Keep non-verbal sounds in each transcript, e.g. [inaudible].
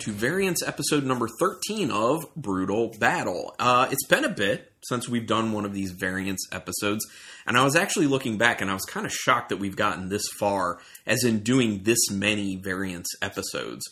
to Variants episode number 13 of Brutal Battle. Uh, it's been a bit since we've done one of these Variants episodes, and I was actually looking back and I was kind of shocked that we've gotten this far, as in doing this many Variants episodes.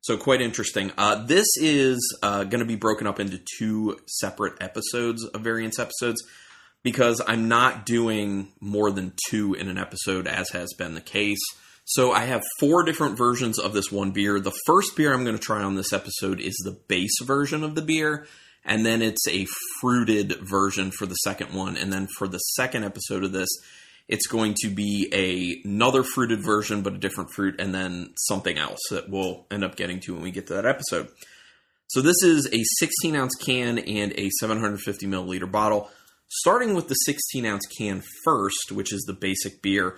So, quite interesting. Uh, this is uh, going to be broken up into two separate episodes of Variants episodes because I'm not doing more than two in an episode, as has been the case. So I have four different versions of this one beer. The first beer I'm going to try on this episode is the base version of the beer, and then it's a fruited version for the second one. And then for the second episode of this, it's going to be a, another fruited version, but a different fruit, and then something else that we'll end up getting to when we get to that episode. So this is a 16 ounce can and a 750 milliliter bottle. Starting with the 16 ounce can first, which is the basic beer.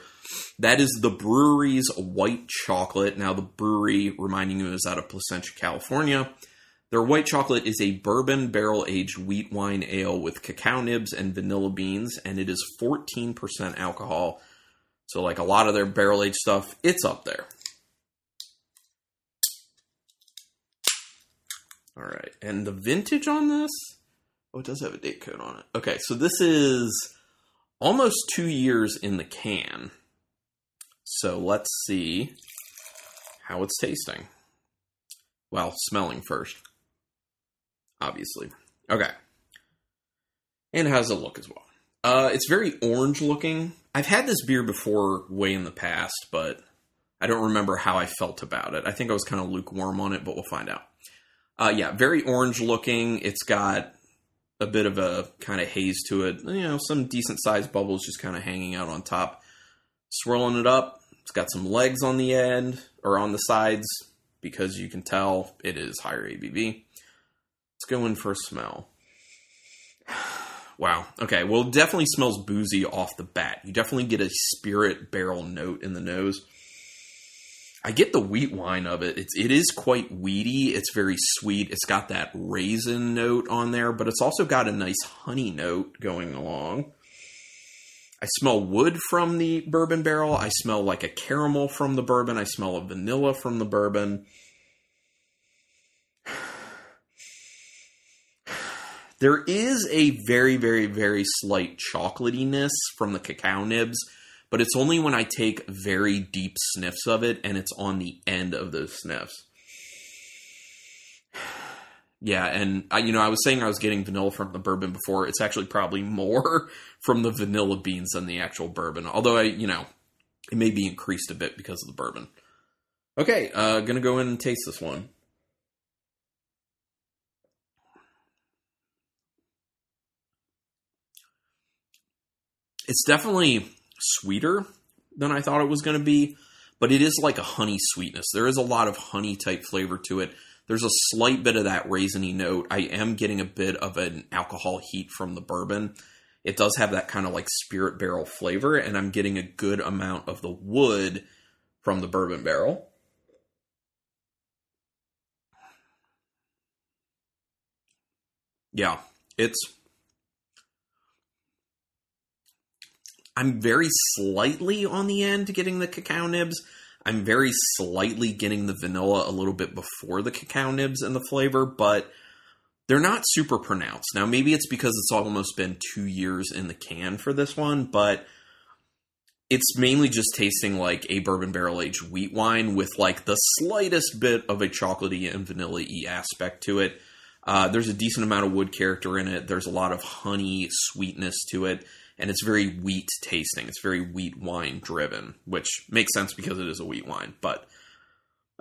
That is the Bruery's white chocolate. Now, the Bruery, reminding you, is out of Placentia, California. Their white chocolate is a bourbon barrel aged wheat wine ale with cacao nibs and vanilla beans, and it is 14% alcohol. So, like a lot of their barrel aged stuff, it's up there. All right, and the vintage on this? Oh, it does have a date code on it. Okay, so this is almost two years in the can. So let's see how it's tasting. Well, smelling first. Obviously. Okay. And does it look as well? Uh, it's very orange looking. I've had this beer before way in the past, but I don't remember how I felt about it. I think I was kind of lukewarm on it, but we'll find out. Uh, yeah, very orange looking. It's got a bit of a kind of haze to it. You know, some decent sized bubbles just kind of hanging out on top. Swirling it up. It's got some legs on the end or on the sides because you can tell it is higher ABV. Let's go in for a smell. [sighs] Wow. Okay. Well, definitely smells boozy off the bat. You definitely get a spirit barrel note in the nose. I get the wheat wine of it. It's it is quite weedy. It's very sweet. It's got that raisin note on there, but it's also got a nice honey note going along. I smell wood from the bourbon barrel. I smell like a caramel from the bourbon. I smell a vanilla from the bourbon. [sighs] There is a very, very, very slight chocolatiness from the cacao nibs, but it's only when I take very deep sniffs of it and it's on the end of those sniffs. [sighs] Yeah, and I, you know, I was saying I was getting vanilla from the bourbon before. It's actually probably [laughs] more from the vanilla beans than the actual bourbon. Although I, you know, it may be increased a bit because of the bourbon. Okay, uh, gonna go in and taste this one. It's definitely sweeter than I thought it was going to be, but it is like a honey sweetness. There is a lot of honey type flavor to it. There's a slight bit of that raisiny note. I am getting a bit of an alcohol heat from the bourbon. It does have that kind of like spirit barrel flavor, and I'm getting a good amount of the wood from the bourbon barrel. Yeah, it's I'm very slightly on the end getting the cacao nibs. I'm very slightly getting the vanilla a little bit before the cacao nibs and the flavor, but they're not super pronounced. Now, maybe it's because it's almost been two years in the can for this one, but it's mainly just tasting like a bourbon barrel aged wheat wine with like the slightest bit of a chocolatey and vanilla y aspect to it. Uh, there's a decent amount of wood character in it. There's a lot of honey sweetness to it and it's very wheat tasting. It's very wheat wine driven, which makes sense because it is a wheat wine. But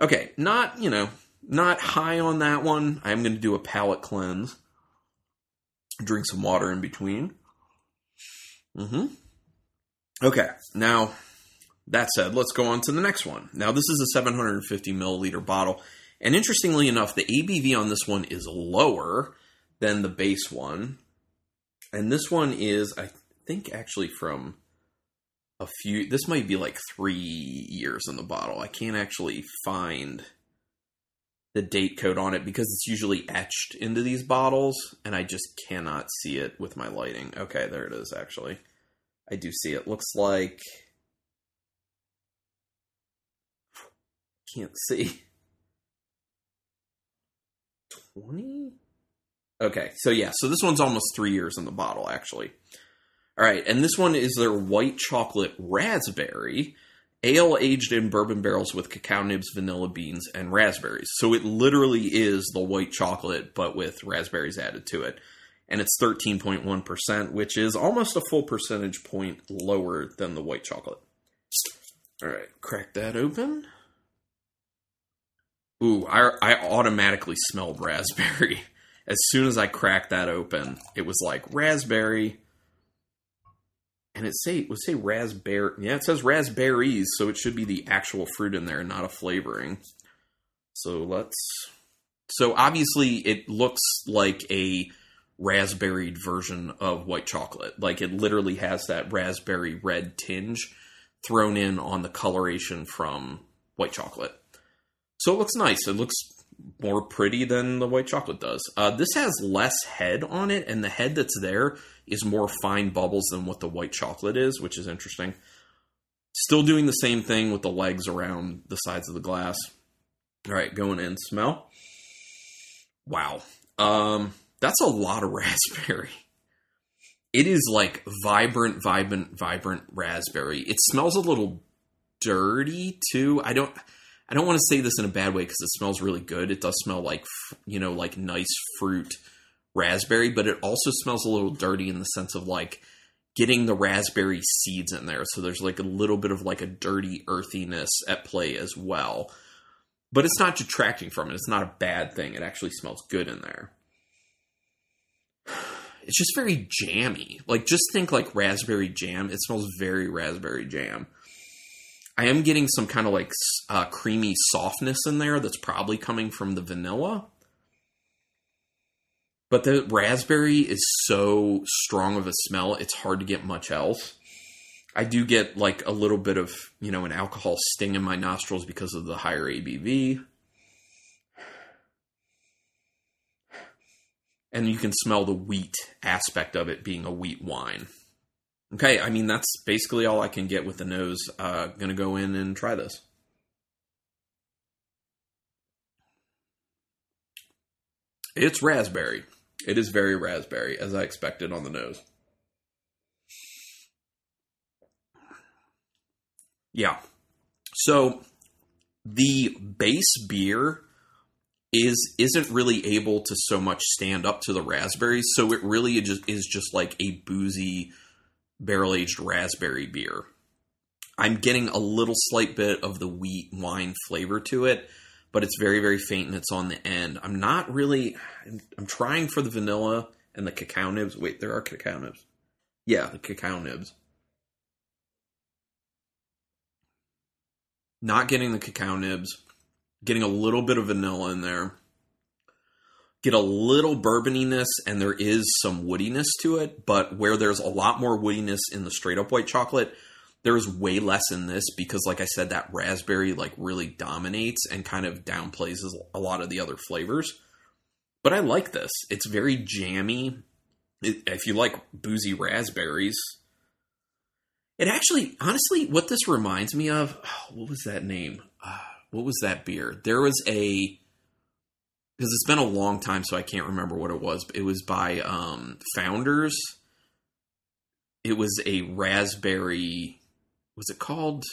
okay, not you know not high on that one. I'm going to do a palate cleanse. Drink some water in between. Mm-hmm. Okay, now that said, let's go on to the next one. Now this is a 750 milliliter bottle, and interestingly enough, the ABV on this one is lower than the base one, and this one is I think actually from a few this might be like three years in the bottle. I can't actually find the date code on it because it's usually etched into these bottles and i just cannot see it with my lighting. Okay there it is actually. I do see it. Looks like can't see. 20? Okay, so yeah, so this one's almost three years in the bottle, actually. All right, and this one is their white chocolate raspberry, ale aged in bourbon barrels with cacao nibs, vanilla beans, and raspberries. So it literally is the white chocolate, but with raspberries added to it. And it's 13.1%, which is almost a full percentage point lower than the white chocolate. All right, crack that open. Ooh, I, I automatically smelled raspberry. [laughs] As soon as I cracked that open, it was like raspberry. And it say it would say raspberry. Yeah, it says raspberries, so it should be the actual fruit in there, not a flavoring. So let's. So obviously, it looks like a raspberried version of white chocolate. Like it literally has that raspberry red tinge thrown in on the coloration from white chocolate. So it looks nice. It looks more pretty than the white chocolate does. Uh, this has less head on it, and the head that's there is more fine bubbles than what the white chocolate is, which is interesting. Still doing the same thing with the legs around the sides of the glass. All right, going in. Smell. Wow. Um, that's a lot of [laughs] raspberry. It is like vibrant, vibrant, vibrant raspberry. It smells a little dirty too. I don't I don't want to say this in a bad way because it smells really good. It does smell like you know like nice fruit raspberry, but it also smells a little dirty in the sense of like getting the raspberry seeds in there. So there's like a little bit of like a dirty earthiness at play as well. But it's not detracting from it. It's not a bad thing. It actually smells good in there. [sighs] It's just very jammy. Like just think like raspberry jam. It smells very raspberry jam. I am getting some kind of like uh, creamy softness in there that's probably coming from the vanilla. But the raspberry is so strong of a smell, it's hard to get much else. I do get like a little bit of, you know, an alcohol sting in my nostrils because of the higher ABV. And you can smell the wheat aspect of it being a wheat wine. Okay, I mean that's basically all I can get with the nose. Uh, gonna go in and try this. It's raspberry. It is very raspberry, as I expected on the nose. Yeah. So the base beer is isn't really able to so much stand up to the raspberries, so it really just is just like a boozy barrel aged raspberry beer. I'm getting a little slight bit of the wheat wine flavor to it, but it's very, very faint and it's on the end. I'm not really, I'm trying for the vanilla and the cacao nibs. Wait, there are cacao nibs. Yeah, the cacao nibs. Not getting the cacao nibs, getting a little bit of vanilla in there get a little bourboniness and there is some woodiness to it, but where there's a lot more woodiness in the straight up white chocolate, there's way less in this because like I said that raspberry like really dominates and kind of downplays a lot of the other flavors. But I like this. It's very jammy. if you like boozy raspberries, it actually honestly what this reminds me of, [sighs] what was that name? [sighs] What was that beer? There was a because it's been a long time, so I can't remember what it was. But It was by um, Founders. It was a raspberry. Was it called?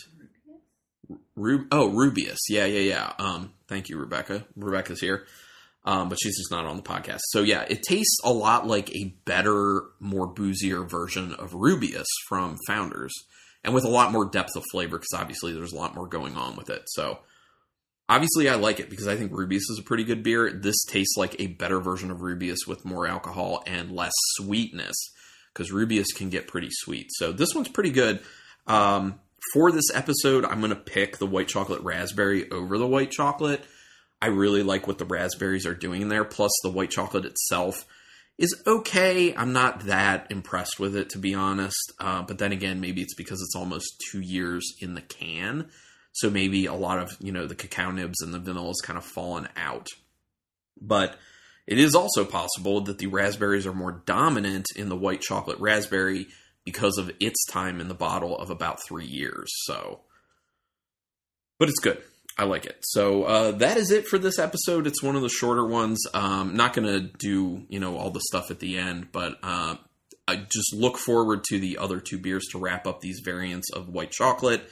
Ru- oh, Rubaeus. Yeah, yeah, yeah. Um, thank you, Rebecca. Rebecca's here, um, but she's just not on the podcast. So yeah, it tastes a lot like a better, more boozier version of Rubaeus from Founders, and with a lot more depth of flavor because obviously there's a lot more going on with it. So Obviously, I like it because I think Rubaeus is a pretty good beer. This tastes like a better version of Rubaeus with more alcohol and less sweetness because Rubaeus can get pretty sweet. So this one's pretty good. Um, for this episode, I'm going to pick the white chocolate raspberry over the white chocolate. I really like what the raspberries are doing in there. Plus, the white chocolate itself is okay. I'm not that impressed with it, to be honest. Uh, but then again, maybe it's because it's almost two years in the can. So maybe a lot of, you know, the cacao nibs and the vanilla has kind of fallen out. But it is also possible that the raspberries are more dominant in the white chocolate raspberry because of its time in the bottle of about three years. So, but it's good. I like it. So uh, that is it for this episode. It's one of the shorter ones. Um, not going to do you know all the stuff at the end, but uh, I just look forward to the other two beers to wrap up these variants of white chocolate.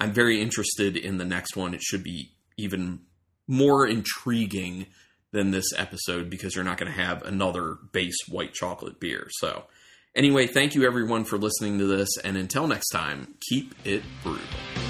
I'm very interested in the next one. It should be even more intriguing than this episode because you're not going to have another base white chocolate beer. So, anyway, thank you everyone for listening to this, and until next time, keep it brutal.